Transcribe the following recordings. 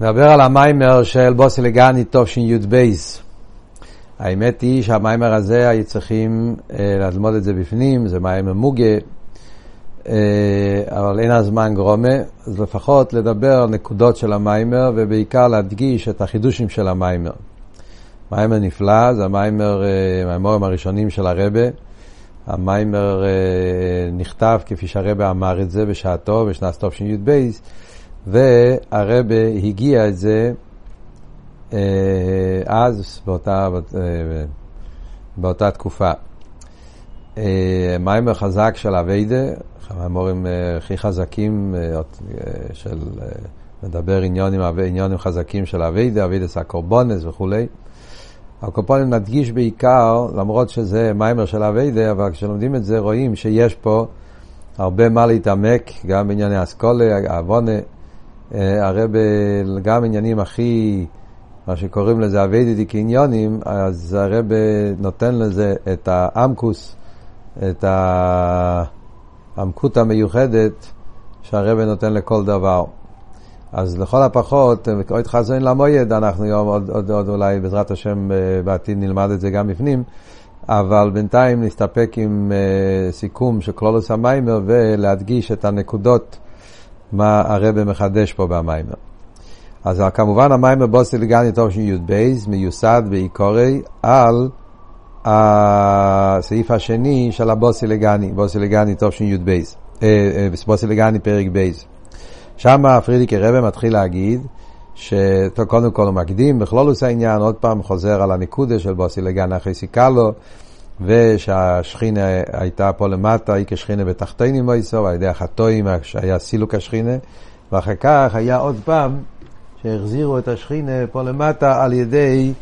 נדבר על המאמר של באתי לגני תשי"ב. האמת היא שהמאמר הזה היו צריכים אה, ללמוד את זה בפנים, זה מאמר מוגה, אה, אבל אין הזמן גרמא, אז לפחות לדבר על נקודות של המאמר ובעיקר להדגיש את החידושים של המאמר. מאמר נפלא, זה המאמר, אה, המאמרים הראשונים של הרבי. המאמר אה, נכתב כפי שהרבי אמר את זה בשעתו, בשנת תשי"ב. והרבה הגיע את זה אה, אז, באותה, אה, באותה תקופה. אה, מיימר חזק של אביידה, המורים הכי חזקים של, מדבר עניונים, עניונים חזקים של אביידה, אביידה סקורבונס וכולי. הקורבונס מדגיש בעיקר, למרות שזה מיימר של אביידה, אבל כשלומדים את זה רואים שיש פה הרבה מה להתעמק, גם בענייני אסכולה, העוונה. אה, הרי גם עניינים הכי, מה שקוראים לזה אביידי קניונים, אז הרב נותן לזה את האמקוס, את העמקות המיוחדת שהרב נותן לכל דבר. אז לכל הפחות, עוד חזון למויד, אנחנו יום עוד, עוד, עוד אולי בעזרת השם אה, בעתיד נלמד את זה גם בפנים, אבל בינתיים נסתפק עם סיכום של כללות המאמר ולהדגיש את הנקודות מה הרבי מחדש פה במאמר. אז כמובן המאמר באתי לגני תשי"ב מיוסד בעיקרו על הסעיף השני של הבאתי לגני, באתי לגני תשי"ב, אה, אה, באתי לגני פרק ב'. שם פרידיקער רבי מתחיל להגיד שקודם כל הוא מקדים בכללות העניין, עוד פעם חוזר על הנקודה של באתי לגני אחותי כלה, ושהשכינה הייתה פה למטה, היא כשכינה בתחתינים מויסו, על ידי החטואים שהיה סילוק השכינה, ואחר כך היה עוד פעם שהחזירו את השכינה פה למטה על ידי,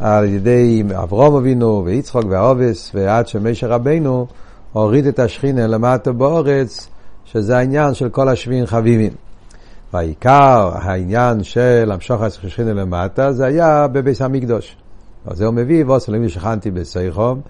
על ידי אברום אבינו ויצחוק והעובס, ועד שמשה רבנו הוריד את השכינה למטה באורץ, שזה העניין של כל השביעים חביבים. והעיקר העניין של המשוך השכינה למטה, זה היה בביס המקדוש. אז הוא מביא, ואוסלם שכנתי בסייחום,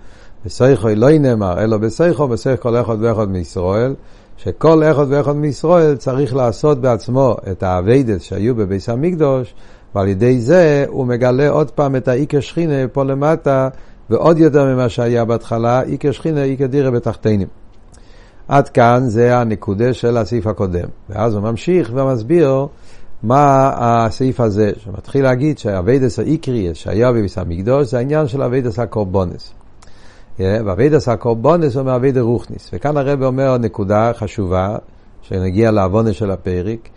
בסייחו לא נאמר, אלא בסייחו, בסייח כל אחד ואחד מישראל, שכל אחד ואחד מישראל צריך לעשות בעצמו את האביידס שהיו בביס המקדוש, ועל ידי זה הוא מגלה עוד פעם את האיקר שכינה פה למטה, ועוד יותר ממה שהיה בהתחלה, איקר שכינה, איקר דירה בתחתינים. עד כאן זה הנקודה של הסעיף הקודם. ואז הוא ממשיך ומסביר מה הסעיף הזה, שמתחיל להגיד שהעבודה העיקרית שהיה בבית המקדש זה העניין של עבודת הקורבנות. ועבודת הקורבנות אומר עבודה רוחנית. וכאן הרבי אומר נקודה חשובה, שנוגע להבנה של הפרק.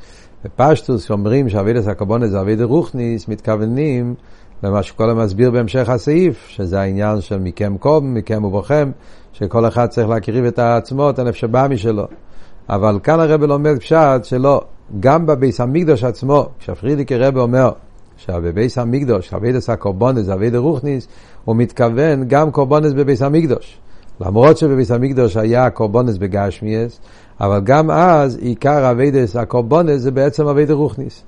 בפשטות, כשאומרים שעבודת הקורבנות זה עבודה רוחנית, מתכוונים למה שכל המסביר בהמשך הסעיף, שזה העניין של מכם קום, מכם ובכם, שכל אחד צריך להקריב את עצמו, את הנפש הבהמי שלו. אבל כאן הרב לומד פשט שלא, גם בביס המקדוש עצמו, כשהפרידיקי רב אומר שבביס המקדוש, אבידס הקורבונס זה אבידה רוכניס, הוא מתכוון גם קורבונס בביס המקדוש. למרות שבביס המקדוש היה קורבונס בגשמיאס, אבל גם אז עיקר אבידס הקורבונס זה בעצם אבידה רוכניס.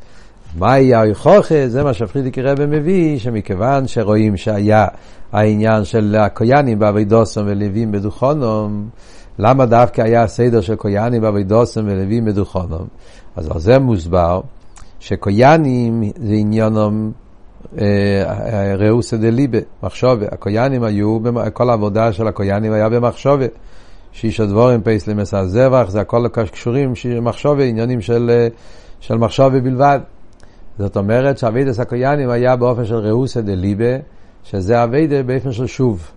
מהי ההוכחה? זה מה שפרידיק רבי מביא, שמכיוון שרואים שהיה העניין של הקויאנים באבידוסם ולווים בדוכונום, למה דווקא היה הסדר של קויאנים באבידוסם ולווים בדוכונום? אז על זה מוסבר שקויאנים זה עניינם אה, ראוסא דליבה, מחשובה. הקויאנים היו, כל העבודה של הקויאנים היה במחשובה. שיש הדבורים פייס למסע זבח, זה הכל קשורים, מחשובה, עניינים של, אה, של מחשובה בלבד. זאת אומרת שאבידס הקויאנים היה באופן של ראוסא דליבה, שזה אבידה באופן של שוב.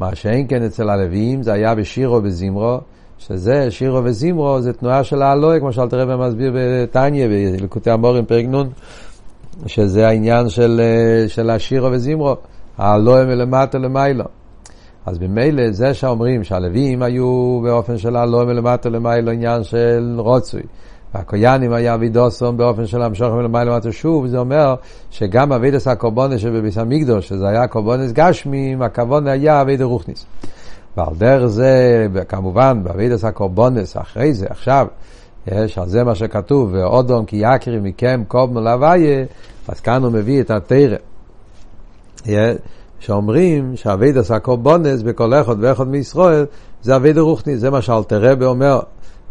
מה שאין כן אצל הלוויים, זה היה בשירו ובזמרו, שזה שירו וזמרו, זה תנועה של האלוהי, כמו שאלת רבי מסביר בתניא, בלקוטי המורים, פרק נ', שזה העניין של, אה, של השירו וזמרו, האלוהי מלמטה למיילו. אז ממילא זה שאומרים שהלווים היו באופן של האלוהי מלמטה למיילו עניין של רוצוי. והקויאנים היה אבידוסום באופן של המשוך מלמעלה למטה שוב, זה אומר שגם אבידס הקורבונס שבביס המקדוש, שזה היה קורבונס גשמי, הכוון היה אביד רוכניס. ועל דרך זה, כמובן, באבידס הקורבונס, אחרי זה, עכשיו, יש על זה מה שכתוב, ואודום כי יקרי מכם קוב מלוויה, אז כאן הוא מביא את התרא. שאומרים שאבידס הקורבונס בכל אחד ואחד מישראל זה אביד רוחני, זה מה שאלתרבה אומר,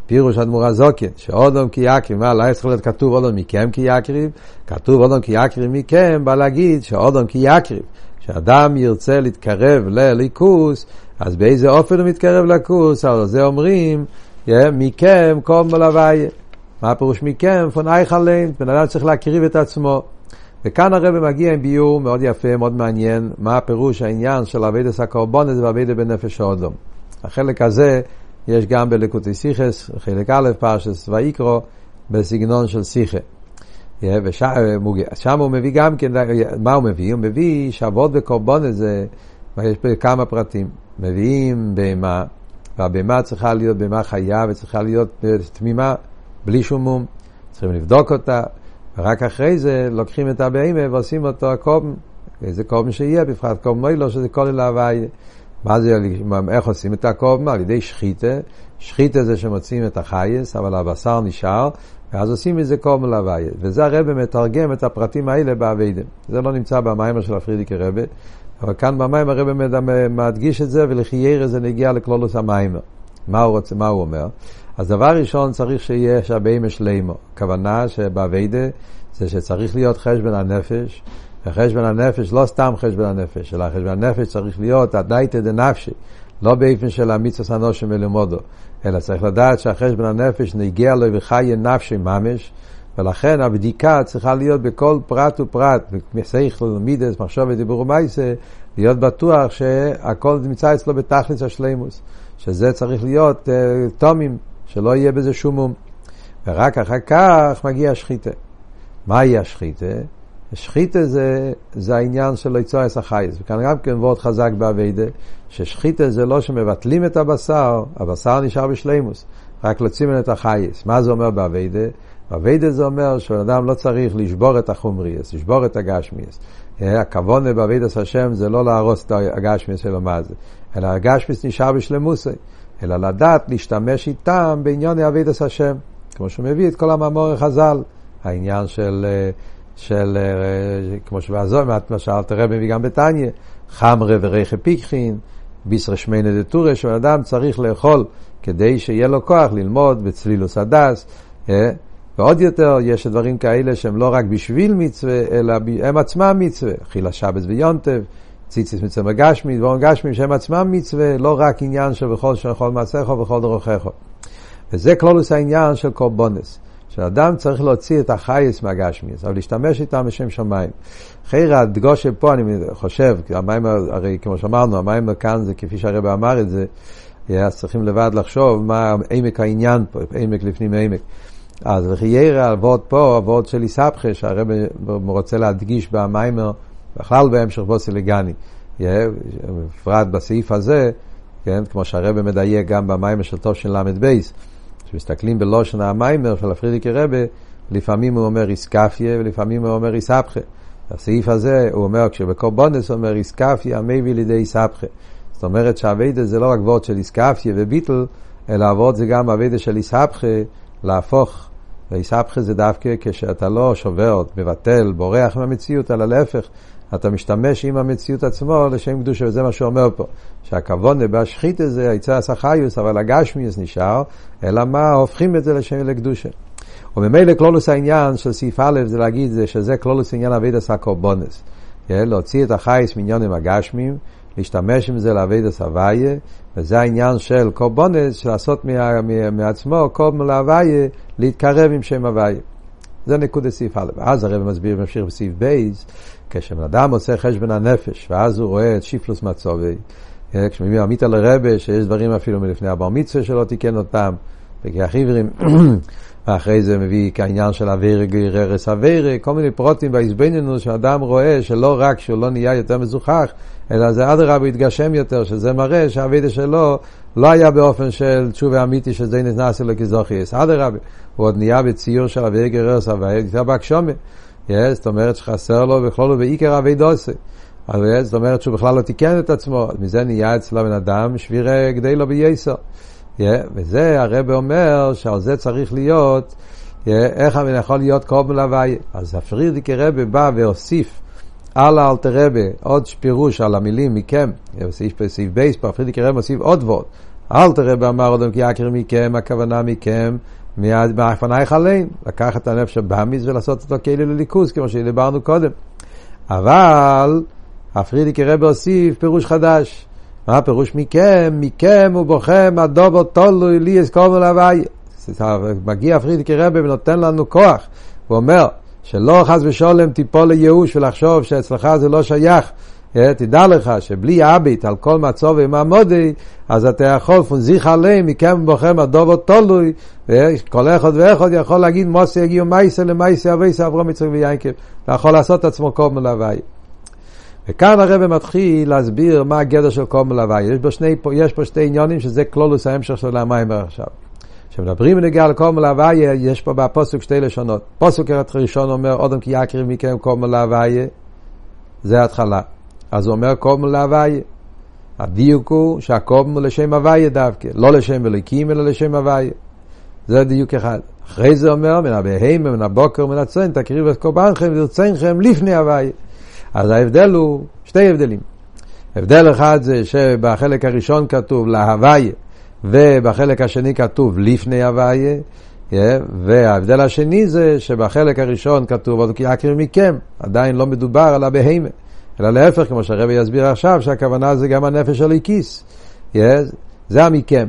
פירוש אדמו"ר הזוקן, שאודום כי יקריב, מה, לא היה צריך להיות כתוב אודום מכם כי יקריב, כתוב אודום כי יקריב מכם, בא להגיד שאודום כי יקריב. כשאדם ירצה להתקרב לליכוס, אז באיזה אופן הוא מתקרב לכוס? על זה אומרים, מכם קום מלוויה. מה הפירוש מכם? פונייך עליהם, בן אדם צריך להקריב את עצמו. וכאן הרב מגיע עם ביור מאוד יפה, מאוד מעניין, מה הפירוש העניין של אבידס הקורבונס ואבידס בנפש האודום. החלק הזה יש גם בלקוטי סיכס, חלק א', פרשס ויקרו, בסגנון של סיכה. ושם הוא מביא גם כן, מה הוא מביא? הוא מביא שאבות בקורבונס זה, יש פה כמה פרטים. מביאים בהמה, והבהמה צריכה להיות בהמה חיה וצריכה להיות תמימה, בלי שום מום. צריכים לבדוק אותה, ורק אחרי זה לוקחים את הבהמה ועושים אותו הקום, איזה קום שיהיה, בפרט קום מוילו, שזה כולל ההוויה. מה זה, איך עושים את הקום? על ידי שחיתה. שחיתה זה שמוצאים את החייס, אבל הבשר נשאר, ואז עושים מזה קום להוויה. וזה הרב מתרגם את הפרטים האלה באביידם. זה לא נמצא במיימר של הפרידיקי רבה, אבל כאן במים הרב מדגיש את זה, ולחיירה זה נגיע לכלולוס המיימר. מה הוא, רוצה, מה הוא אומר? אז דבר ראשון צריך שיהיה שהבהמה שלימו. הכוונה שבאביידה זה שצריך להיות חשבון הנפש, וחשבון הנפש לא סתם חשבון הנפש, אלא חשבון הנפש צריך להיות הדייתא דנפשי, לא באופן של המיצוס הנושם ולמודו, אלא צריך לדעת שהחשבון הנפש נגיע לו וחיי נפשי ממש, ולכן הבדיקה צריכה להיות בכל פרט ופרט, מסייכל, מידס, מחשוב ודיבור ומייסה, להיות בטוח שהכל נמצא אצלו בתכלס השלימוס, שזה צריך להיות uh, תומים, שלא יהיה בזה שום מום. ורק אחר כך מגיע השחיתה. מהי השחיתה? שחיתה זה, זה העניין של ליצוע אס החייס, וכאן גם כן וורט חזק באביידה, ששחיטה זה לא שמבטלים את הבשר, הבשר נשאר בשלימות, רק מוציאים את החיות. מה זה אומר בעבודה? בעבודה זה אומר שאדם לא צריך לשבור את החומריות, לשבור את הגשמיות. הכוונה בעבודת השם זה לא להרוס את הגשמיות שלו מה זה, אלא הגשמיות נשאר בשלימותו, אלא לדעת להשתמש איתם בעניין עבודת השם, כמו שהוא מביא את כל המאמור החז"ל, העניין של... של, כמו שבעזור, מה שאלת הרב מביא גם בתניא, חמרה וריחי פיקחין, ביסר שמיינה דתורא, שבן צריך לאכול כדי שיהיה לו כוח ללמוד בצלילוס הדס, ועוד יותר, יש דברים כאלה שהם לא רק בשביל מצווה, אלא הם עצמם מצווה. חילה שבס ויונטב, ציציס מצווה גשמי, דבורם גשמי שהם עצמם מצווה, לא רק עניין של בכל שכל מעשיך ובכל דרכיך. וזה כלולוס העניין של קורבונס. שאדם צריך להוציא את החייס מהגשמיס, אבל להשתמש איתם בשם שמיים. חיירה הדגושה פה, אני חושב, המים, הרי כמו שאמרנו, המים כאן זה כפי שהרבא אמר את זה, אז צריכים לבד לחשוב מה עמק העניין פה, עמק לפנים עמק. אז וחיירה הוורד פה, הוורד של איסבכה, שהרב רוצה להדגיש במיימר, בכלל בהמשך בוסי לגני. בפרט בסעיף הזה, כן, כמו שהרב מדייק גם במיימר של של ל"ב, כשמסתכלים בלושן המיימר של הפרידיקי רבה, לפעמים הוא אומר איסקפיה ולפעמים הוא אומר איסבכה. הסעיף הזה, הוא אומר, כשבקורבונס הוא אומר איסקפיה, מביא לידי איסבכה. זאת אומרת שהאביידה זה לא רק וורד של איסקפיה וביטל, אלא הוורד זה גם אביידה של איסבכה, להפוך ואיסבכה זה דווקא כשאתה לא שובר, מבטל, בורח מהמציאות, אלא להפך, אתה משתמש עם המציאות עצמו לשם קדושה, וזה מה שהוא אומר פה, שהכוונה בהשחיטה הזה, הוצאת החיות, אבל הגשמיות נשאר, אלא מה, הופכים את זה לשם לקדושה. וממילא כללות העניין של סעיף א' זה להגיד שזה כללות עניין עבודת הקורבנות. להוציא את החיות מעניינים הגשמיים, להשתמש עם זה לעבודת הבורא, וזה העניין של קורבנות, לעשות מעצמו קורבן להוי', להתקרב עם שם הוי'. זה נקודה סעיף א'. ואז הרבי מסביר וממשיך בסעיף ב', כשבן אדם עושה חשבון הנפש, ואז הוא רואה את שיפלוס מצובי, כשמביא עמית על הרבה, שיש דברים אפילו מלפני הבר מצווה שלא תיקן אותם, וכך עיוורים, ואחרי זה מביא כעניין של אווירה גררס אווירה, כל מיני פרוטים בהזבנינוס, שאדם רואה שלא רק שהוא לא נהיה יותר מזוכח, אלא זה אדרבה התגשם יותר, שזה מראה שהאבידה שלו לא היה באופן של תשובה אמיתי שזה נכנס לו כזוכיס. אדרבה, הוא עוד נהיה בציור של אווירה גררס אווירה, יותר בהגשומה. זאת אומרת שחסר לו בכלול לו בעיקר אבידוסי. זאת אומרת שהוא בכלל לא תיקן את עצמו, מזה נהיה אצל הבן אדם שבירה גדי לו בייסו. וזה הרב אומר שעל זה צריך להיות, איך אני יכול להיות קורבן להווי. אז הפרידיקי רבה בא והוסיף על האלתר רבה עוד פירוש על המילים מכם, בסעיף, בסעיף בייס, הפרידיקי רבה מוסיף עוד וורד. אל תראה באמר אדם כי יקר מכם, הכוונה מכם, מאפנייך עליהם, לקחת את הנפש הבאמיס ולעשות אותו כאילו לליכוז, כמו שדיברנו קודם. אבל הפרידיקי רבי הוסיף פירוש חדש. מה הפירוש מכם? מכם ובוכם הדובר תולוי לי אסקומו להווי. מגיע פרידיקי רבי ונותן לנו כוח. הוא אומר שלא חס ושולם תיפול לייאוש ולחשוב שאצלך זה לא שייך. תדע לך שבלי אביט על כל מצוב ומעמודי, אז אתה יכול פונזיך עליהם, מכם בוכם הדובר תולוי, וכל אחד ואחד יכול להגיד מוסי יגיעו מייסה למייסה אבייסה אברום יצחק ויינקב, אתה יכול לעשות את עצמו קום מלוואי. וכאן הרב מתחיל להסביר מה הגדר של קום מלוואי. יש, יש פה שתי עניונים שזה כלולוס ההמשך של המים עכשיו. כשמדברים בנגיעה לקום מלוואי, יש פה בפוסק שתי לשונות. פוסק ראשון אומר, אודם כי יקריב מכם קום מלוואי, זה ההתחלה. אז הוא אומר קום להוויה. הדיוק הוא שהקום הוא לשם הוויה דווקא, לא לשם אליקים אלא לשם הוויה. זה דיוק אחד. אחרי זה אומר, מן הבהמה, מן הבוקר, מן הצוין, תקריב את קורבנכם ורצונכם לפני הוויה. אז ההבדל הוא שתי הבדלים. הבדל אחד זה שבחלק הראשון כתוב להוויה, ובחלק השני כתוב לפני הוויה. Yeah, וההבדל השני זה שבחלק הראשון כתוב עוד כי יקר מכם, עדיין לא מדובר על הבהמה. אלא להפך, כמו שהרבי יסביר עכשיו, שהכוונה זה גם הנפש האלוקית. יש, זה המכם.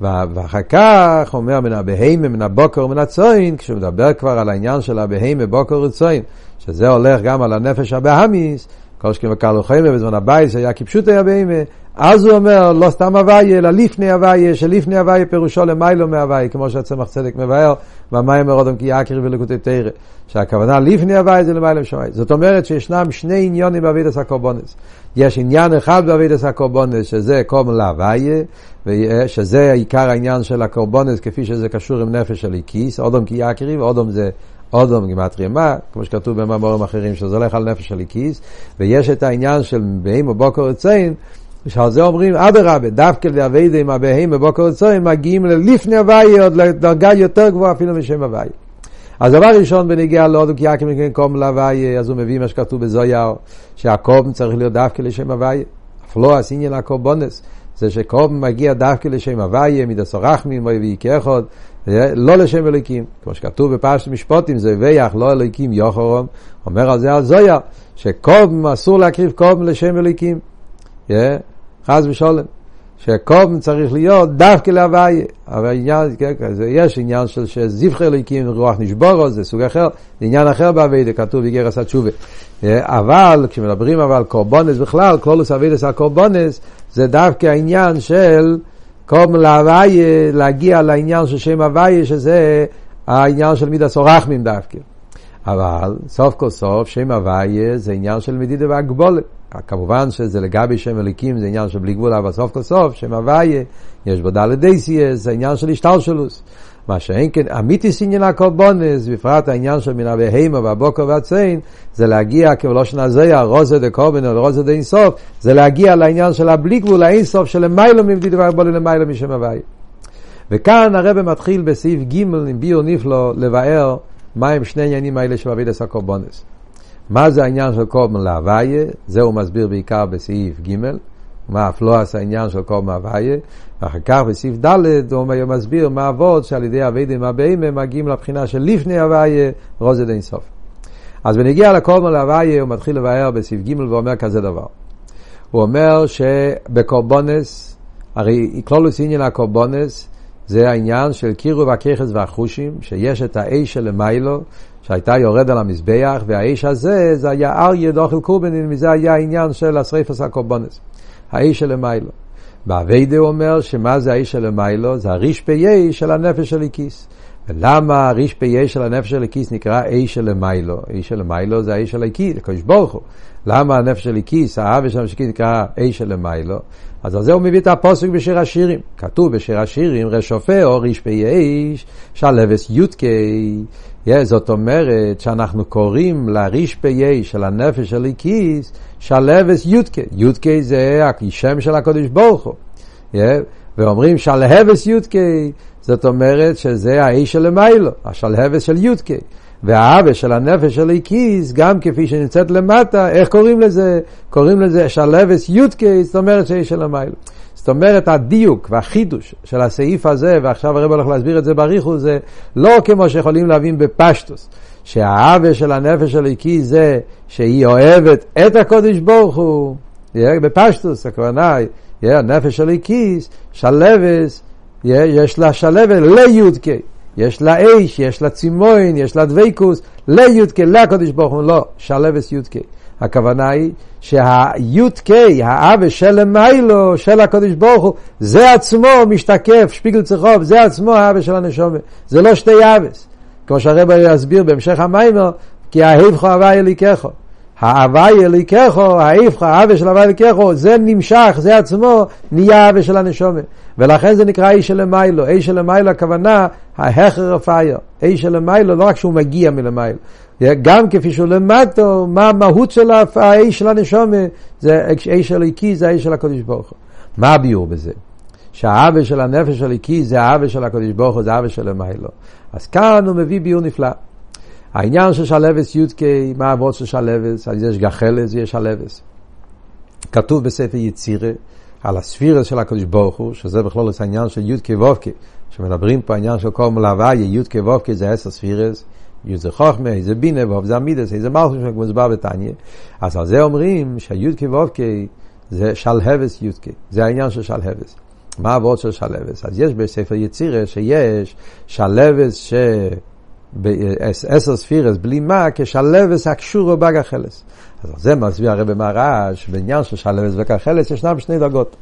ואחר כך אומר מן הבהמה, מן הבקר ומן הצאן, כשהוא מדבר כבר על העניין של הבהמה, בקר וצאן, שזה הולך גם על הנפש הבהמית, כל שכן וקל וחומר בזמן הבית היה כפשוט היה בהמה, אז הוא אומר לא סתם הוי', אלא לפני הוי', שלפני הוי' פירושו למעלה מהוי', כמו שהצמח צדק מבאר, במאמר אדם כי יקריב בלקוטי תורה, שהכוונה לפני הוויה זה למיילו משמיים. זאת אומרת שישנם שני עניונים בעבידת הקורבונס. יש עניין אחד בעבידת הקורבונס, שזה קום להוויה, שזה עיקר העניין של הקורבונס, כפי שזה קשור עם נפש של איקיס, אודום כי יקרי, ואודום זה אודום גימטריה מה, כמו שכתוב במאמרים אחרים, שזה הולך על נפש של איקיס, ויש את העניין של בהמה בוקר וציין, שעל זה אומרים, אדרבה, דווקא לאביידה עם הבהמה בבוקר וציין, מגיעים ללפני הוויה, עוד לדרגה יותר גבוהה אפילו משם הוויה. אז דבר ראשון בנגיע לאודו כי יקים קום להוויה, אז הוא מביא מה שכתוב בזויר, שהקום צריך להיות דווקא לשם הוויה. אף לא עשיניין הקורבונס, זה שקום מגיע דווקא לשם הוויה, מידע סורחמין, מוי ויקחוד, לא לשם אלוקים, כמו שכתוב בפרשת משפוטים, זה ויח לא אלוקים יוחרום, אומר על זה על זויה, שקום אסור להקריב קום לשם אלוקים, חס ושולם, שקום צריך להיות דווקא להוויה, אבל עניין, כן, יש עניין של של זבחי אלוקים רוח נשברה, זה סוג אחר, זה עניין אחר בעבודה, כתוב אגרת התשובה. אבל כשמדברים על קורבנות בכלל, כללות עבודת הקורבנות, זה דווקא העניין של קורבן להוי', להגיע לעניין של שם הוי', שזה העניין של מידת הרחמים דווקא. אבל סוף כל סוף שם הוי' זה עניין של מדידה והגבלה. כמובן שזה לגבי שם אלקים זה עניין של בלי גבול, אבל סוף כל סוף שם הוי', יש בו ד' אותיות, זה עניין של השתלשלות. מה שאין כן, אמיתית עניין הקורבנות, בפרט העניין של מן הבהמה והבקר והצאן, זה להגיע כבלשון הזוהר, רזא דקורבנא עולה עד רזא דאין סוף, זה להגיע לעניין של הבלי גבול, האינסוף של למעלה ממדידה והגבלה למעלה משם הוי'. וכאן הרבי מתחיל בסעיף ג' עם ביאור נפלא לבאר מהם שני העניינים האלה של עבודת הקורבנות. מה זה העניין של קורבן להוי'? זה הוא מסביר בעיקר בסעיף ג', מה אף לא עשה העניין של קורבן להוויה. ואחר כך בסעיף ד' הוא מסביר מה אבות שעל ידי אבידם הבאים הם מגיעים לבחינה של לפני הוויה, רוזד אין סוף. אז בנגיע לקורבן להוויה הוא מתחיל לבאר בסעיף ג' ואומר כזה דבר. הוא אומר שבקורבונס, הרי כלולוס עניין הקורבונס, זה העניין של קירוב הככס והחושים, שיש את האש של מיילו, שהייתה יורד על המזבח, והאש הזה, זה היה אריה דוכל קורבנין, וזה היה העניין של השריפס הקורבנס. האש של מיילו. באביידה אומר שמה זה האש של מיילו? זה הריש פיה של הנפש של הכיס. ולמה הריש פיה של הנפש של הכיס נקרא אש של מיילו? אש של מיילו זה האש של הכיס, הקדוש ברוך הוא. למה הנפש של הכיס, האב של הכיס נקרא אש של מיילו? אז על זה הוא מביא את הפוסק בשיר השירים. כתוב בשיר השירים, רשופי או ריש פייש, שלבס יודקי. זאת אומרת שאנחנו קוראים לריש פייש של הנפש של הכיס, שלבס יודקי. יודקי זה השם של הקודש ברוך הוא. ואומרים שלהבס יודקי, זאת אומרת שזה האיש של מיילו, השלהבס של יודקי. והאבא של הנפש של הקיס, גם כפי שנמצאת למטה, איך קוראים לזה? קוראים לזה שלבס יודקי, זאת אומרת שיש של המייל. זאת אומרת, הדיוק והחידוש של הסעיף הזה, ועכשיו הרב הולך להסביר את זה בריחו, זה לא כמו שיכולים להבין בפשטוס, שהעוול של הנפש הליקי זה שהיא אוהבת את הקודש ברוך הוא, בפשטוס, הכוונה, הנפש הליקי, שלבס, יש לה שלבת ליודקי. יש לה אש, יש לה צימוין, יש לה דבייקוס, ליודקי, לקודש ברוך הוא, לא, שלבס יודקי. הכוונה היא שהי"ק, האווה של מיילו, של הקודש ברוך הוא, זה עצמו משתקף, שפיגל צחוב, זה עצמו האווה של הנשומת. זה לא שתי אבס. כמו שהרב יסביר בהמשך המיימר, כי ההיבחו הווי אליקךו. ההווי אליקךו, ההיבחו, האווה של הווי אליקךו, זה נמשך, זה עצמו, נהיה האווה של הנשומת. ולכן זה נקרא איש של מיילו. איש של מיילו הכוונה, ההכר הפייר. איש של מיילו, לא רק שהוא מגיע מלמיילו. גם כפי שהוא למטו, מה המהות של האש של הנשומה, זה האש של היקי, זה האש של הקדוש ברוך הוא. מה הביאור בזה? שהאווה של הנפש של היקי זה האווה של הקדוש ברוך הוא, זה האווה של המיילו. אז כאן הוא מביא ביאור נפלא. העניין של שלבס יודקי, מה העבוד של שלבס? אז יש גחלס ויש שלבס. כתוב בספר יצירה על הספירס של הקדוש ברוך הוא, שזה בכלול העניין של יודקי וובקי, שמדברים פה העניין של כל מלווה, יודקי וובקי זה עשר ספירס. י' זה חוכמה, איזה בינה, ואוב זה המידס, איזה מלכוס, כמו מוסבר בתניא. אז על זה אומרים שהי"ק ואובק זה שלהבס י"ק, זה העניין של שלהבס. מה העבוד של שלהבס? אז יש בספר יצירה שיש שלהבס ש... בעשר ספירס בלי מה, כשלבס הקשורו בגחלס. אז זה מסביר הרב מרש, בעניין של שלבס וגחלס ישנם שני דרגות.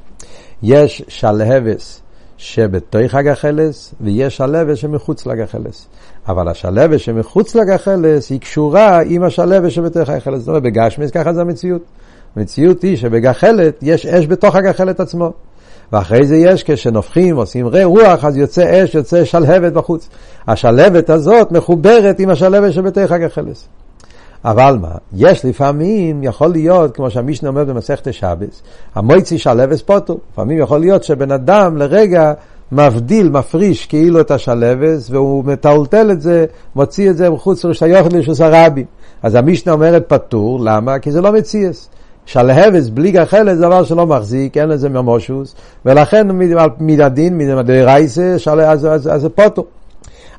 יש שלהבס שבתוך הגחלס, ויש שלבס שמחוץ לגחלס. אבל השלבת שמחוץ לגחלס היא קשורה עם השלבת שבתוך הגחלס. זאת אומרת, בגשמיס ככה זה המציאות. המציאות היא שבגחלת יש אש בתוך הגחלת עצמו. ואחרי זה יש כשנופחים, עושים רוח, אז יוצא אש, יוצא שלהבת בחוץ. השלהבת הזאת מחוברת עם השלהבת שבתוך הגחלס. אבל מה, יש לפעמים, יכול להיות, כמו שהמישנה אומר במסכת שבס, המויצי שלהבת פוטו. לפעמים יכול להיות שבן אדם לרגע מבדיל, מפריש כאילו את השלבס, והוא מטלטל את זה, מוציא את זה מחוץ לרשיוך לרשוס הרבים. אז המשנה אומרת פטור, למה? כי זה לא מציאס. שלהבס בלי גחלת זה דבר שלא מחזיק, אין לזה ממושוס, ולכן מדדין, מדרייסה, אז זה פטור.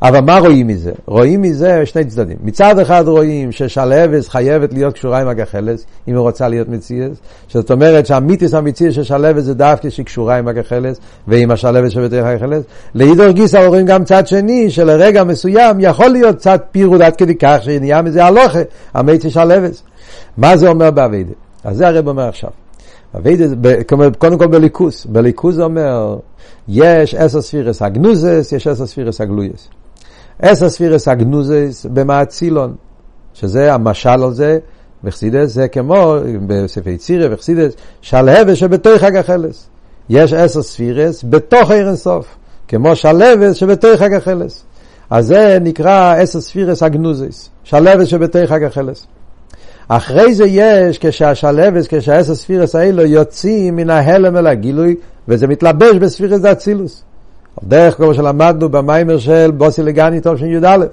אבל מה רואים מזה? רואים מזה שני צדדים. מצד אחד רואים ששלהבס חייבת להיות קשורה עם הגחלס, אם היא רוצה להיות מציאס. זאת אומרת שהמיתיס המציאס של שלהבס זה דווקא שהיא קשורה עם הגחלס, ועם השלהבס שבתוך הגחלס. לאידור גיסא רואים גם צד שני, שלרגע מסוים יכול להיות צד פירוד עד כדי כך שנהיה מזה הלוכה, המיתיס שלהבס. מה זה אומר באביידה? אז זה הרב אומר עכשיו. קודם כל בליכוס. בליכוס אומר, יש עשר ספירס הגנוזס, יש עשר ספירס הגלויס. עשר ספירס הגנוזס במאצילון, שזה המשל על זה, וחסידס זה כמו בספר יצירה וחסידס, שלהבס שבתוך הגחלס. יש עשר ספירס בתוך עיר אינסוף, כמו שלהבס שבתוך הגחלס. אז זה נקרא עשר ספירס הגנוזס, שלהבס שבתוך הגחלס. אחרי זה יש, כשהשלבס, כשהעשר ספירס האלו יוצאים מן ההלם אל הגילוי, וזה מתלבש בספירס דאצילוס. דרך כמו שלמדנו במיימר של בוסי לגני טוב של י"א.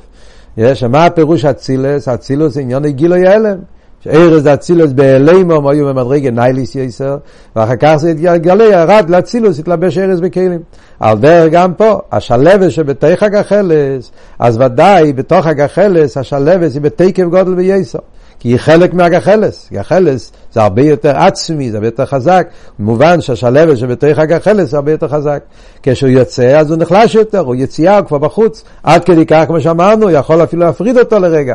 יש, מה הפירוש אצילס? אצילוס עניין גילוי הלם. שארז דאצילוס באלימום היו במדרגה נייליס יסר, ואחר כך זה התגלה, ירד לאצילוס, התלבש ארז בכלים. על דרך גם פה, השלבס שבתוך הגחלס, אז ודאי בתוך הגחלס, השלבס היא בתקף גודל וייסר. כי היא חלק מהגחלס. גחלס זה הרבה יותר עצמי, זה הרבה יותר חזק. מובן שהשלבת שבתוך הגחלס זה הרבה יותר חזק. כשהוא יוצא אז הוא נחלש יותר, הוא יציאה, הוא כבר בחוץ. עד כדי כך, כמו שאמרנו, יכול אפילו להפריד אותו לרגע.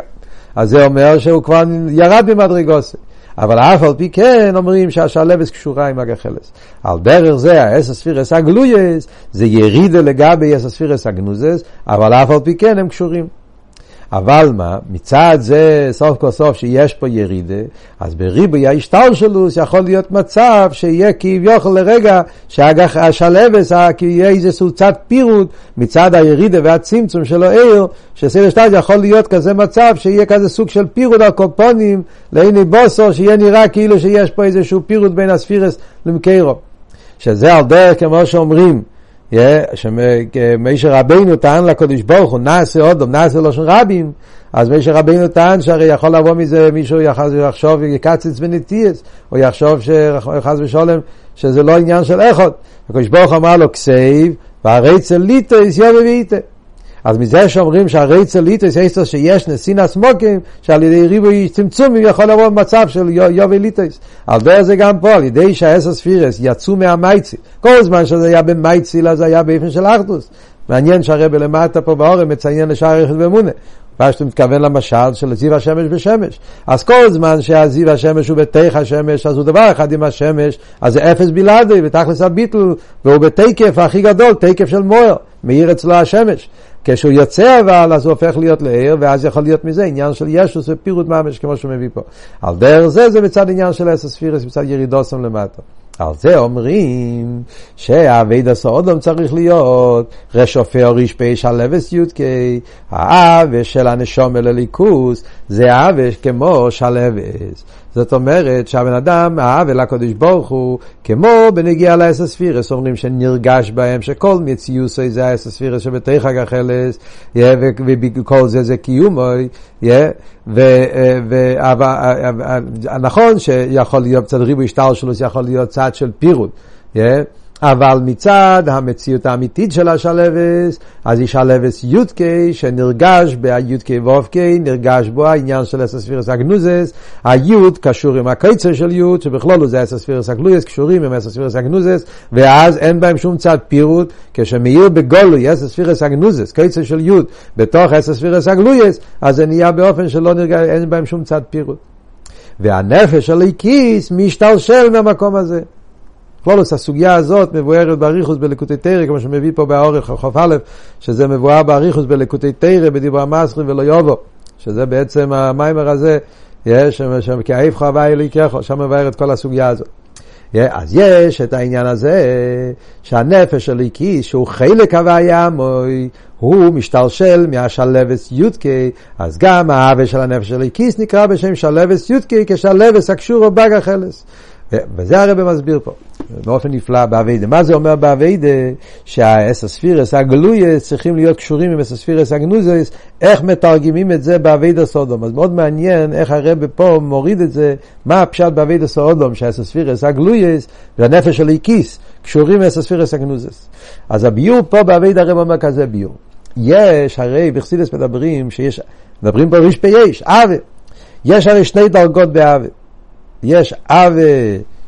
אז זה אומר שהוא כבר ירד במדרגוס. אבל אף על פי כן אומרים שהשלבס קשורה עם הגחלס. על דרך זה האס הספירס הגלויס זה ירידה לגבי אס הספירס הגנוזס, אבל אף על פי כן הם קשורים. אבל מה, מצד זה סוף כל סוף שיש פה ירידה, אז בריבוי ההשתלשלוס יכול להיות מצב שיהיה כביכול לרגע שהשלבס, יהיה איזה סוג צד פירוט מצד הירידה והצמצום של העיר, שסדר שטייד יכול להיות כזה מצב שיהיה כזה סוג של פירוט על קופונים לעיני בוסו, שיהיה נראה כאילו שיש פה איזשהו פירוט בין הספירס למקרו. שזה על דרך כמו שאומרים, שמשה רבינו טען לקדוש ברוך הוא, נעשה אודום, נעשה של רבים, אז משה רבינו טען שהרי יכול לבוא מזה מישהו יחשוב, יקצץ בנטייס, או יחשוב שחס ושלום, שזה לא עניין של איכות. הקדוש ברוך אמר לו, כסייב, והרצל ליטויס יובי ואיתה. אז מזה שאומרים שהרצל ליטוס יש שיש נסינס מוקים, שעל ידי ריבוי צמצומים יכול לבוא במצב של יובי ליטוס. על דרך זה גם פה, על ידי שהאסר ספירס יצאו מהמייצי. כל זמן שזה היה במייצי, אז היה באופן של אחדוס. מעניין שהרבה למטה פה באורם מציין לשער יחיד ומונה. פשטו מתכוון למשל של זיו השמש בשמש. אז כל זמן שהזיו השמש הוא בתיך השמש, אז הוא דבר אחד עם השמש, אז זה אפס בלעדי, ותכלס הביטל, והוא בתקף הכי גדול, תקף של מוער, מאיר אצלו השמש. כשהוא יוצא אבל, אז הוא הופך להיות לעיר, ואז יכול להיות מזה עניין של ישוס ופירוט ממש, כמו שהוא מביא פה. על דרך זה, זה מצד עניין של אסס פירס, מצד ירידוסם למטה. על זה אומרים שהאבד הסעודום צריך להיות רשופי או רשפי שלבס יודקי, האבש של הנשום אל הליכוס זה האבש כמו שלבס. זאת אומרת שהבן אדם, אל הקדוש ברוך הוא, כמו בנגיע לאסס פירס, אומרים שנרגש בהם שכל מציוס זה האסס פירס שבתיך הגחלס, וכל זה זה קיומוי, ונכון שיכול להיות קצת ריבוי שטר שלו, זה יכול להיות צד של פירוט. אבל מצד המציאות האמיתית של השלבס, אז יש שלבס יודקי שנרגש ביודקי ואופקי, נרגש בו העניין של אסספירס אגנוזס, היוד קשור עם הקיצר של יוד, שבכלול זה אסספירס אגלויס, קשורים עם אסספירס אגנוזס, ואז אין בהם שום צד פירוט, כשמאיר בגולוי אסספירס אגנוזס, קיצר של יוד, בתוך אסספירס אגלויס, אז זה נהיה באופן שלא נרגש, אין בהם שום צד פירוט. והנפש של הכיס משתלשל מהמקום הזה. כלולוס, הסוגיה הזאת מבוארת באריכוס בלקוטי תרא, כמו שמביא פה באורך חוף א', שזה מבואר באריכוס בלקוטי תרא, בדיבור המסרי ולא יובו, שזה בעצם המיימר הזה, יש שם כאיף חווה אליקחו, שם מבאר את כל הסוגיה הזאת. אז יש את העניין הזה שהנפש של איקיס, שהוא חלק הוויה מוי, הוא משתלשל מהשלבס יודקי, אז גם האווה של הנפש של איקיס נקרא בשם שלבס יודקי כשלבס הקשור בגה חלס. וזה הרבי מסביר פה, באופן נפלא בעבודה. מה זה אומר בעבודה? שהעשר ספירות הגלויות צריכים להיות קשורים עם עשר ספירות הגנוזות, איך מתרגמים את זה בעבודת האדם. אז מאוד מעניין איך הרבי פה מוריד את זה, מה הפשט בעבודת האדם, שהעשר ספירות הגלויות בנפש האלוקית קשורים עם עשר ספירות הגנוזות. אז הביאור פה בעבודה הרבי אומר כזה ביאור. יש, הרי בחסידות מדברים שיש, מדברים פה ריש פי יש, אבה. יש הרי שני דרגות באבה. יש אבה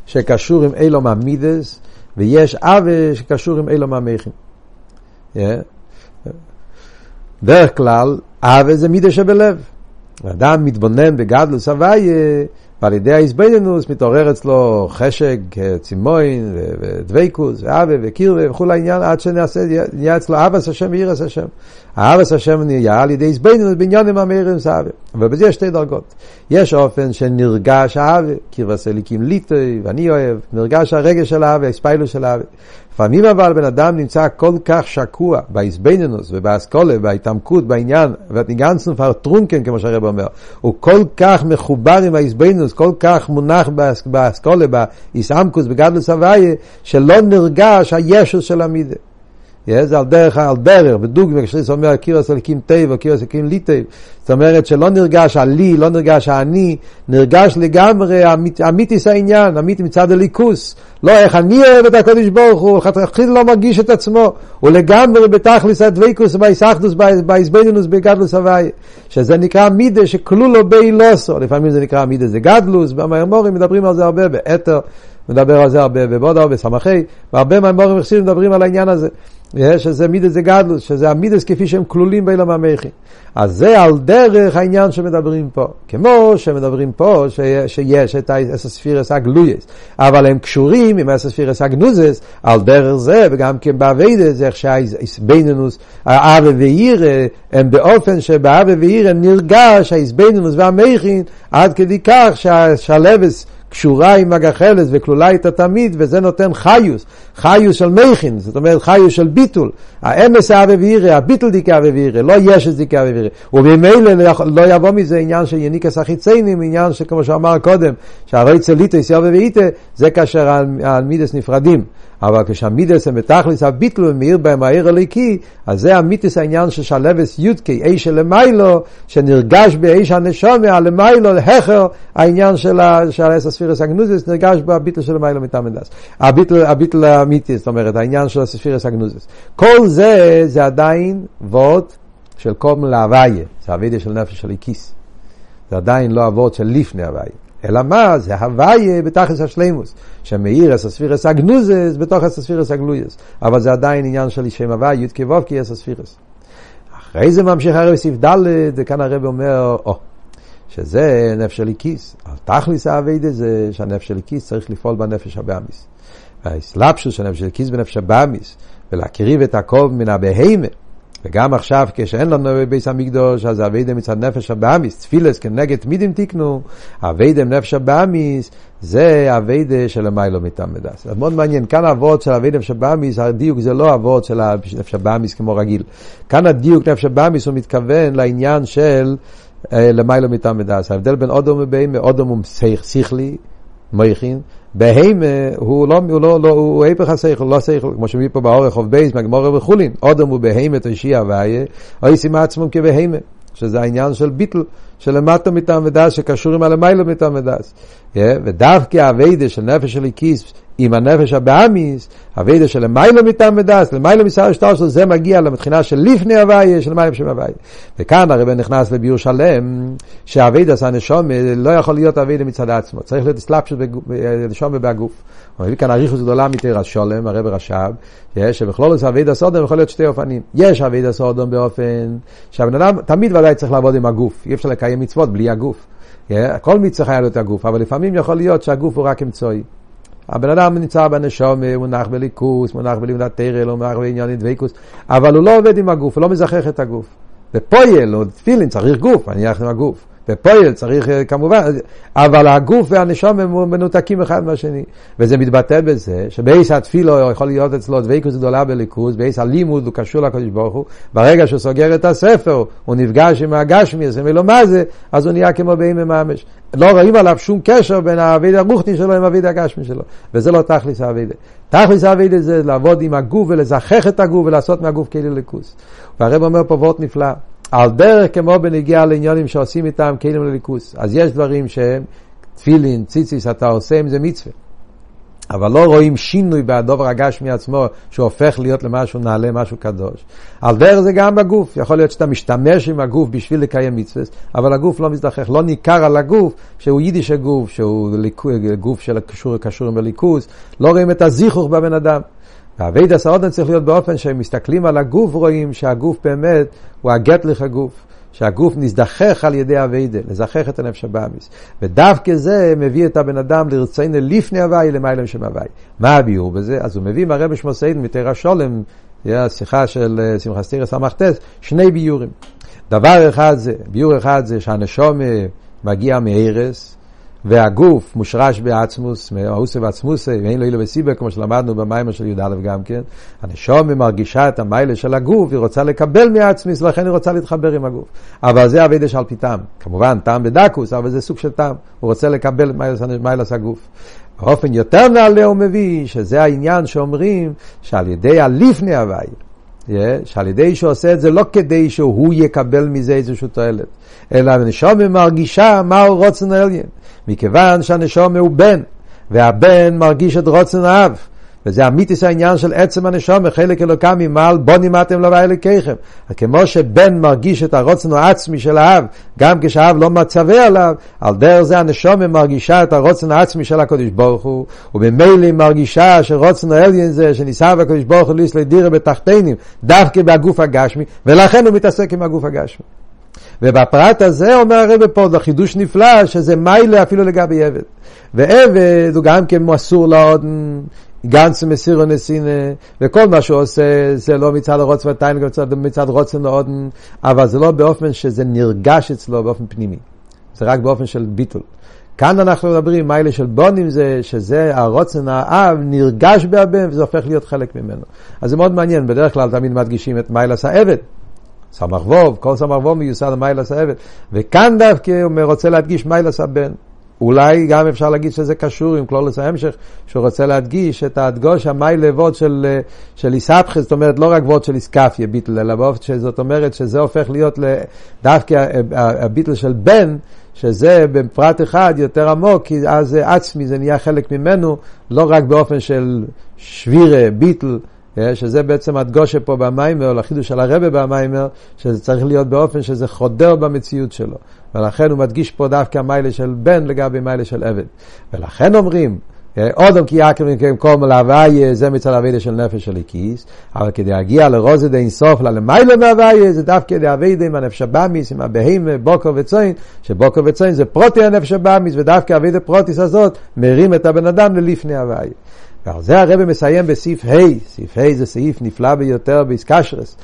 שקשור עם אילום המידס, ויש אבה שקשור עם אילום המכין. דרך כלל, אבה זה מידה שבלב. אדם מתבונן בגדלוס הוויה, ועל ידי האיזבנינוס מתעורר אצלו חשק, צימוין, ודוויקוס, ואבה, וקירבה, וכולי העניין, עד שנהיה אצלו אבס השם ואירס השם. האבס השם נהיה על ידי איזבנינוס בעניונים המאירים סאבה. ובזה יש שתי דרגות. יש אופן שנרגש האבה, קירבס אליקים ליטוי, ואני אוהב, נרגש הרגש של האבה, הספיילוס של האבה. לפעמים אבל בן אדם נמצא כל כך שקוע באיזבנינוס ובאסכולה, בהתעמקות, בעניין, וניגנסון פרטרונקן, כמו שהרב אומר, הוא כל כך מחובר עם האיזבנינוס, כל כך מונח באסכולה, באיסעמקוס, בגדלוס הוויה, שלא נרגש הישוס של המידה. זה על דרך, על דרך, בדוגמא, כשאתה אומר קירס אלקים טבע, קירס אלקים ליטב, זאת אומרת שלא נרגש הלי, לא נרגש האני, נרגש לגמרי אמיתיס העניין, אמיתי מצד הליכוס, לא איך אני אוהב את הקודש ברוך הוא, לכתחיל לא מרגיש את עצמו, הוא לגמרי בתכליס הדוויקוס, בהיסחדוס, בהיסבדינוס, בגדלוס הוואי, שזה נקרא מידה שכלולו בי לוסו, לפעמים זה נקרא מידה זה גדלוס, במאמורים מדברים על זה הרבה, באתר, מדבר על זה הרבה, בבודו, בסמכי, והרבה מהמורים מדברים על העניין הזה. שזה מידס זה גדלוס, שזה המידס כפי שהם כלולים באילם המכי. אז זה על דרך העניין שמדברים פה. כמו שמדברים פה שיש את האסספירס הגלויס, אבל הם קשורים עם האסספירס הגנוזס, על דרך זה, וגם כן באביידס, איך שהאיסבנינוס, האבה ואירה, הם באופן שבאבה ואירה נרגש האיסבנינוס והמכין, עד כדי כך שהלבס קשורה עם הגחלת וכלולה איתה תמיד, וזה נותן חיוס, חיוס של מכין, זאת אומרת חיוס של ביטול. האמס האווה ואירא, הביטול דיקה אווה ואירא, לא יש את דיקה אווה ואירא. וממילא לא יבוא מזה עניין של יניקס החיציינים, עניין שכמו שאמר קודם, שהרוי צליטס יאווה ואיתה, זה כאשר המידס נפרדים. אבל כשהמידס הם בתכלס הביטל ומאיר בהם העיר הליקי, אז זה המיתוס העניין של שלבס יודקי, אי של למיילו, שנרגש באיש הנשומה, הלמיילו, להכר, העניין של האס הספירס הגנוזס, נרגש בביטל של למיילו מתמדס. הביטל, הביטל האמיתי, זאת אומרת, העניין של הספירס הגנוזס. כל זה, זה עדיין וורט של קום להוויה, זה הווידה של נפש של איקיס. זה עדיין לא הוורד של לפני הוויה. אלא מה? זה הוויה בתכלס השלימוס, שמאיר אס הספירס הגנוזס בתוך אס הספירס הגלויס. אבל זה עדיין עניין של שם הוויה, י' כו' כי אס הספירס. אחרי זה ממשיך הרב סעיף ד', וכאן הרב אומר, או, שזה נפש של איקיס. תכלס האביידה זה שהנפש של איקיס צריך לפעול בנפש הבאמיס. והאסלאפשוס של נפש של איקיס בנפש הבאמיס, ולהקריב את הכל מן הבהמה. וגם עכשיו כשאין לנו בביס המקדוש, אז אביידם מצד נפש הבאמיס, תפילס כנגד תמידים תיקנו, אביידם נפש הבאמיס, זה אביידה של המיילו מתעמדס. אז מאוד מעניין, כאן אבות של אביידם של הבאמיס, הדיוק זה לא אבות של נפש הבאמיס כמו רגיל. כאן הדיוק נפש הבאמיס הוא מתכוון לעניין של למיילו מתעמדס. ההבדל בין אודום ובהמה, אודום הוא שכלי, מויכין, בהמה הוא לא, הוא לא, לא הוא היפך השכל, לא שכל, כמו שמביא פה באורך אוף בייס, מהגמורה וכולין, אודם הוא בהמה תשי הוויה, או ישים עצמם כבהמה, שזה העניין של ביטל, שלמטה מטעם ודס, שקשור עם הלמיילו מטעם ודס. ודווקא הווידה של נפש של איקיס, עם הנפש הבאמיס, הווידה של למיילו מטעם ודס, למיילו מסער שטר שלו, זה מגיע למתחינה של לפני הוויה, של למיילו בשם הוויה. וכאן הרב נכנס לביור שלם, שהווידה של הנשום לא יכול להיות הווידה מצד עצמו, צריך להיות סלאפשוט בנשום ובגוף. הוא מביא כאן אריכוס גדולה מתרס שולם, הרב רש"ב, שבכלול אבידה סודום יכול להיות שתי אופנים. יש אבידה סודום באופן שהבן אדם תמיד ודאי צריך לעבוד עם הגוף, אי אפשר לקיים מצוות בלי הגוף. כל מצווה חייב להיות הגוף, אבל לפעמים יכול להיות שהגוף הוא רק אמצעי. הבן אדם נמצא בנשום, הוא מונח בליכוס, מונח בלימודת תרל, הוא מונח בעניין דבקוס, אבל הוא לא עובד עם הגוף, הוא לא מזכח את הגוף. בפויל או תפילין צריך גוף, אני אלך עם הגוף. בפועל צריך אה, כמובן, אבל הגוף והנשום הם מנותקים אחד מהשני. וזה מתבטא בזה שבאיס התפילו יכול להיות אצלו דבקות גדולה בליכוז, באיס הלימוד הוא קשור לקדוש ברוך הוא, ברגע שהוא סוגר את הספר, הוא נפגש עם הגשמי, אז אומר לו מה זה, אז הוא נהיה כמו באי ממש. לא רואים עליו שום קשר בין האביד הרוחני שלו עם האביד הגשמי שלו, וזה לא תכליס האבידה. תכליס האבידה זה לעבוד עם הגוף ולזכח את הגוף ולעשות מהגוף כלי ליכוז. והרב אומר פה וורט נפלא. על דרך כמו בנגיעה לעניונים שעושים איתם כלים לליכוס. אז יש דברים שהם תפילין, ציציס, אתה עושה עם זה מצווה. אבל לא רואים שינוי בדובר הגשמי עצמו, שהופך להיות למשהו נעלה, משהו קדוש. על דרך זה גם בגוף. יכול להיות שאתה משתמש עם הגוף בשביל לקיים מצווה, אבל הגוף לא מזדחך. לא ניכר על הגוף שהוא יידיש הגוף, שהוא גוף של קשור, קשור עם הליכוס. לא רואים את הזיכוך בבן אדם. והאבייד הסעודן צריך להיות באופן שהם מסתכלים על הגוף, רואים שהגוף באמת הוא הגטליך הגוף. שהגוף נזדחך על ידי אביידה, לזכח את הנפש הבאמיס. ודווקא זה מביא את הבן אדם לרצינו לפני הוואי למעלה משם הוואי. מה הביאור בזה? אז הוא מביא מהרבי שמוסיין מתרא שולם, השיחה של אה, שמחה סטירס סמ"טס, שני ביורים. דבר אחד זה, ביור אחד זה שהנשום מגיע מהרס, והגוף מושרש בעצמוס, מאוסה ועצמוסה, ואין לו אילו וסיבה, כמו שלמדנו במיימר של י"א גם כן. הנשום מרגישה את המיילה של הגוף, היא רוצה לקבל מעצמיס, ולכן היא רוצה להתחבר עם הגוף. אבל זה אבידה שעל פי טעם. כמובן, טעם בדקוס, אבל זה סוג של טעם. הוא רוצה לקבל מיילס הגוף. באופן יותר נעלה הוא מביא, שזה העניין שאומרים, שעל ידי הליפני הוואי, שעל ידי שהוא עושה את זה לא כדי שהוא יקבל מזה איזושהי תועלת, אלא הנשום מרגישה מהו רוצן העליין. מכיוון שהנשום הוא בן, והבן מרגיש את רוצן האב. וזה אמיתיס העניין של עצם הנשום, חלק אלוקם ממעל בונים אתם לבוא אלוקיכם. כמו שבן מרגיש את הרוצן העצמי של האב, גם כשהאב לא מצווה עליו, על דרך זה הנשום מרגישה את הרוצן העצמי של הקדוש ברוך הוא, וממילא היא מרגישה שרוצן העליין זה שניסה בקדוש ברוך הוא ליס לדירה בתחתינים, דווקא בגוף הגשמי, ולכן הוא מתעסק עם הגוף הגשמי. ובפרט הזה אומר הרב פה, זה חידוש נפלא, שזה מיילה אפילו לגבי עבד. ועבד הוא גם כן מסור לעוד גנץ מסירו נסינה, וכל מה שהוא עושה זה לא מצד הרוץ והטיין, מצד רוצן לאודן, אבל זה לא באופן שזה נרגש אצלו באופן פנימי. זה רק באופן של ביטול. כאן אנחנו מדברים, מיילה של בונים זה שזה הרוצן האב נרגש בהבן וזה הופך להיות חלק ממנו. אז זה מאוד מעניין, בדרך כלל תמיד מדגישים את מיילס העבד. סמ"ך ווב, כל סמ"ך ווב מיוסד למיילס העבד. וכאן דווקא הוא רוצה להדגיש מיילס הבן. אולי גם אפשר להגיד שזה קשור עם כלולוס ההמשך, שהוא רוצה להדגיש את ההדגוש המאי לבוד של, של איסבחס, זאת אומרת לא רק ווד של איסקפיה ביטל, אלא באופן זאת אומרת שזה הופך להיות דווקא הביטל של בן, שזה בפרט אחד יותר עמוק, כי אז זה עצמי, זה נהיה חלק ממנו, לא רק באופן של שבירה, ביטל, שזה בעצם הדגושה פה במיימר, או החידוש של הרבה במיימר, שזה צריך להיות באופן שזה חודר במציאות שלו. ולכן הוא מדגיש פה דווקא מיילה של בן לגבי מיילה של עבד. ולכן אומרים, אודם אה, כי יעקב מקיים כל מלהוויה, זה מצד הוויה של נפש של הכיס, אבל כדי להגיע לרוזד אין סוף, ללמיילה מהוויה, זה דווקא כדי הוויה עם הנפש הבאמיס, עם הבהימה, בוקר וצוין, שבוקר וצוין זה פרוטי הנפש הבאמיס, ודווקא הוויה פרוטיס הזאת מרים את הבן אדם ללפני הוויה. ועל זה הרב מסיים בסעיף ה', סעיף ה' זה סעיף נפלא ביותר באיסקשרס,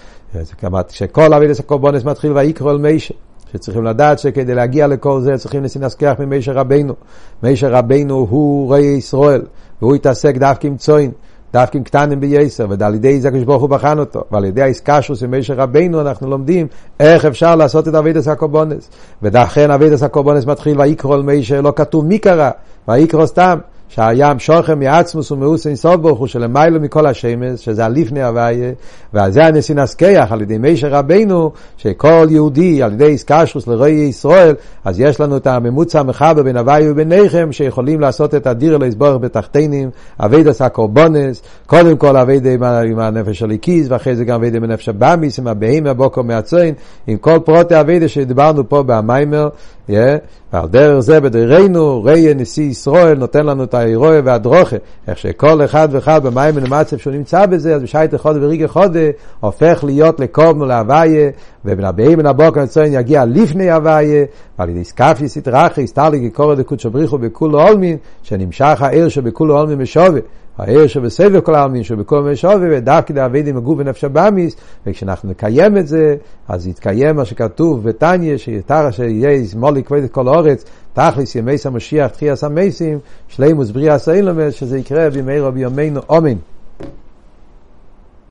שכל אבידס הקורבונס מתחיל ויקרא אל מישה. שצריכים לדעת שכדי להגיע לכל זה צריכים להזכח ממישר רבנו. מישר רבנו הוא ראי ישראל, והוא התעסק דווקא עם צוין, דווקא עם קטנים בייסר, ועל ידי זה הקדוש ברוך הוא בחן אותו, ועל ידי האיסקשוס עם מישר רבנו אנחנו לומדים איך אפשר לעשות את אבידס הקורבונס. ולכן אבידס הקורבונס מתחיל ויקרא אל מישר, לא כתוב מי קרא, ויקרא סתם. שהים שוכם מעצמוס ומאוס אינסוף ברוך הוא שלמיילו מכל השמש, שזה הליפני הוויה, ועל זה הנסין הסקיח על ידי מישר רבינו, שכל יהודי על ידי איסקשוס לרועי ישראל, אז יש לנו את הממוצע המחבר בין הוויה ובין ניכם, שיכולים לעשות את הדיר להסבורך בתחתינים, אבידס הקורבונס, קודם כל אבידה עם הנפש הליקיס, ואחרי זה גם אבידה עם הנפש הבאמיס, עם הבאים מהבוקר מהצוין, עם כל פרוטי אבידה שדיברנו פה במיימר, yeah, ועל דרך זה בדרנו, ראי נשיא ישראל נותן לנו את האירוע והדרוכה, איך שכל אחד ואחד במים מנמצב שהוא נמצא בזה, אז בשייט אחד וריגה חודה, הופך להיות לקום ולהוויה, ובנבאים מן הבוקר הציון יגיע לפני הוויה, ועל ידי סקפי סטרחי, סטרלי כקורא דקודשו בריחו בכולו עולמין, שנמשך העיר שבכולו עולמין משווה. העיר שבסבב כל העלמין, שבכל משווה, ודווקא דאבידי מגוב בנפש הבאמיס, וכשאנחנו נקיים את זה, אז יתקיים מה שכתוב בתניא, שיתר שיהיה מולי כבד את כל האורץ, תכלס ימי המשיח, תחייה סמייסים, שלימוס בריאה סאילומס, שזה יקרה בימי רבי ימינו, אמן.